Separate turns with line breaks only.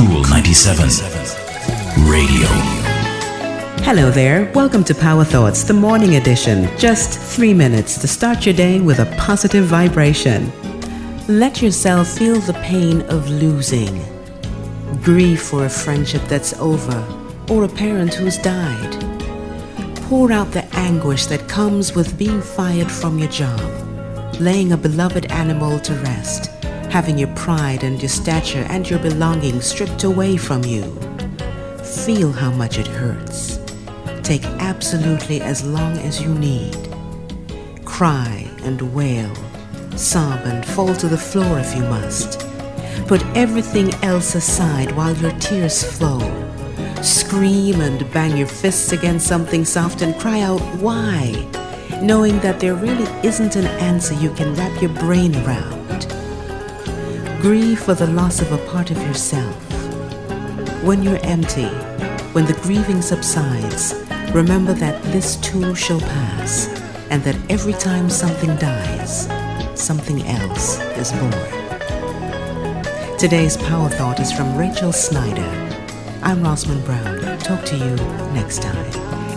Cool 97 Radio.
Hello there. Welcome to Power Thoughts, the morning edition. Just three minutes to start your day with a positive vibration. Let yourself feel the pain of losing. Grieve for a friendship that's over or a parent who's died. Pour out the anguish that comes with being fired from your job, laying a beloved animal to rest, having your pride and your stature and your belongings stripped away from you. Feel how much it hurts. Take absolutely as long as you need. Cry and wail, sob and fall to the floor if you must. Put everything else aside while your tears flow. Scream and bang your fists against something soft and cry out, why? Knowing that there really isn't an answer you can wrap your brain around. Grieve for the loss of a part of yourself. When you're empty, when the grieving subsides, remember that this too shall pass, and that every time something dies, something else is born. Today's Power Thought is from Rachel Snyder. I'm Rosman Brown. Talk to you next time.